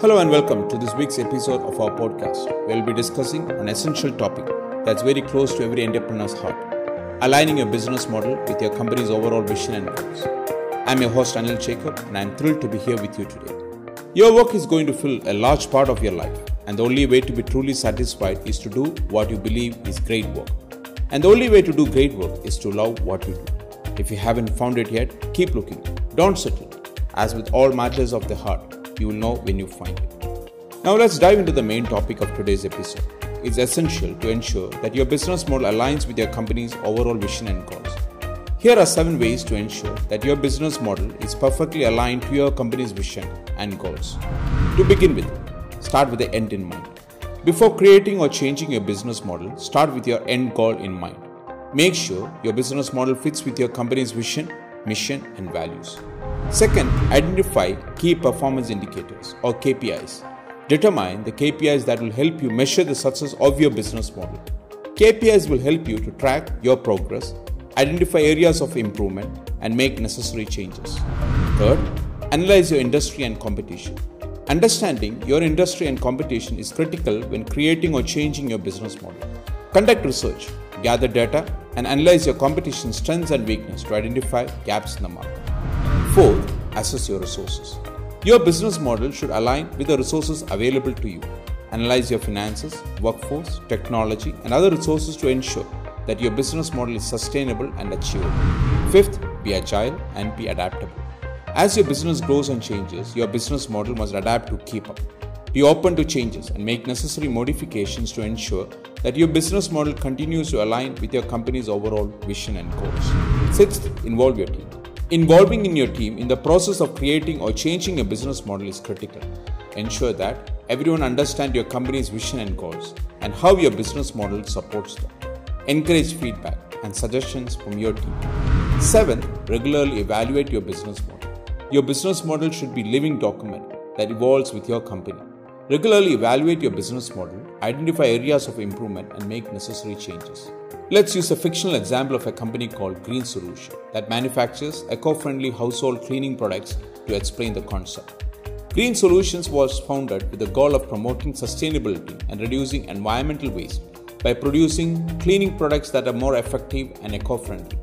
Hello and welcome to this week's episode of our podcast. We'll be discussing an essential topic that's very close to every entrepreneur's heart aligning your business model with your company's overall vision and goals. I'm your host Anil Jacob and I'm thrilled to be here with you today. Your work is going to fill a large part of your life, and the only way to be truly satisfied is to do what you believe is great work. And the only way to do great work is to love what you do. If you haven't found it yet, keep looking. Don't settle. As with all matters of the heart, you will know when you find it. Now let's dive into the main topic of today's episode. It's essential to ensure that your business model aligns with your company's overall vision and goals. Here are seven ways to ensure that your business model is perfectly aligned to your company's vision and goals. To begin with, start with the end in mind. Before creating or changing your business model, start with your end goal in mind. Make sure your business model fits with your company's vision, mission, and values. Second, identify key performance indicators or KPIs. Determine the KPIs that will help you measure the success of your business model. KPIs will help you to track your progress, identify areas of improvement, and make necessary changes. Third, analyze your industry and competition. Understanding your industry and competition is critical when creating or changing your business model. Conduct research, gather data, and analyze your competition's strengths and weaknesses to identify gaps in the market. Fourth, assess your resources. Your business model should align with the resources available to you. Analyze your finances, workforce, technology, and other resources to ensure that your business model is sustainable and achievable. Fifth, be agile and be adaptable. As your business grows and changes, your business model must adapt to keep up. Be open to changes and make necessary modifications to ensure that your business model continues to align with your company's overall vision and goals. Sixth, involve your team. Involving in your team in the process of creating or changing your business model is critical. Ensure that everyone understands your company's vision and goals and how your business model supports them. Encourage feedback and suggestions from your team. Seventh, regularly evaluate your business model. Your business model should be a living document that evolves with your company. Regularly evaluate your business model, identify areas of improvement and make necessary changes. Let's use a fictional example of a company called Green Solution that manufactures eco friendly household cleaning products to explain the concept. Green Solutions was founded with the goal of promoting sustainability and reducing environmental waste by producing cleaning products that are more effective and eco friendly.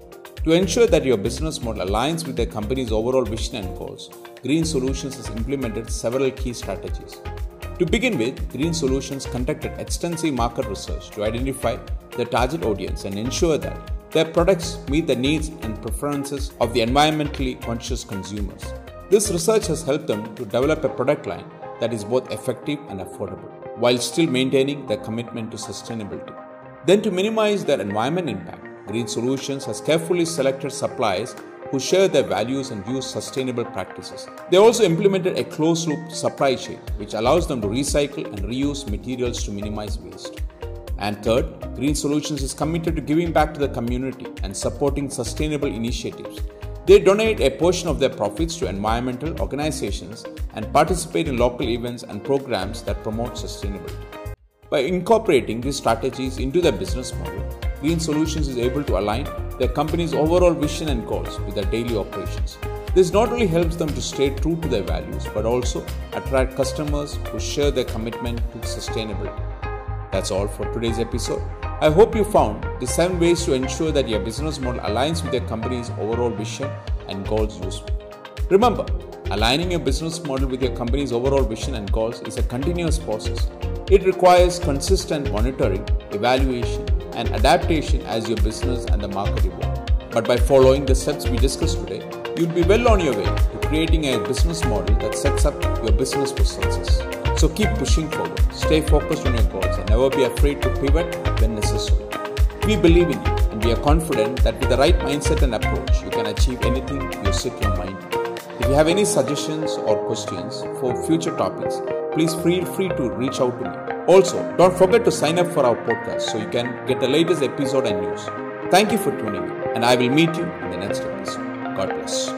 To ensure that your business model aligns with the company's overall vision and goals, Green Solutions has implemented several key strategies. To begin with, Green Solutions conducted extensive market research to identify the target audience and ensure that their products meet the needs and preferences of the environmentally conscious consumers. This research has helped them to develop a product line that is both effective and affordable, while still maintaining their commitment to sustainability. Then, to minimize their environment impact, Green Solutions has carefully selected suppliers who share their values and use sustainable practices. They also implemented a closed loop supply chain, which allows them to recycle and reuse materials to minimize waste. And third, Green Solutions is committed to giving back to the community and supporting sustainable initiatives. They donate a portion of their profits to environmental organizations and participate in local events and programs that promote sustainability. By incorporating these strategies into their business model, Green Solutions is able to align their company's overall vision and goals with their daily operations. This not only helps them to stay true to their values, but also attract customers who share their commitment to sustainability. That's all for today's episode. I hope you found the 7 ways to ensure that your business model aligns with your company's overall vision and goals useful. Remember, aligning your business model with your company's overall vision and goals is a continuous process. It requires consistent monitoring, evaluation, and adaptation as your business and the market evolve. But by following the steps we discussed today, you'll be well on your way to creating a business model that sets up your business for success. So keep pushing forward, stay focused on your goals, and never be afraid to pivot when necessary. We believe in you, and we are confident that with the right mindset and approach, you can achieve anything you set your mind to. If you have any suggestions or questions for future topics, please feel free to reach out to me. Also, don't forget to sign up for our podcast so you can get the latest episode and news. Thank you for tuning in, and I will meet you in the next episode. God bless.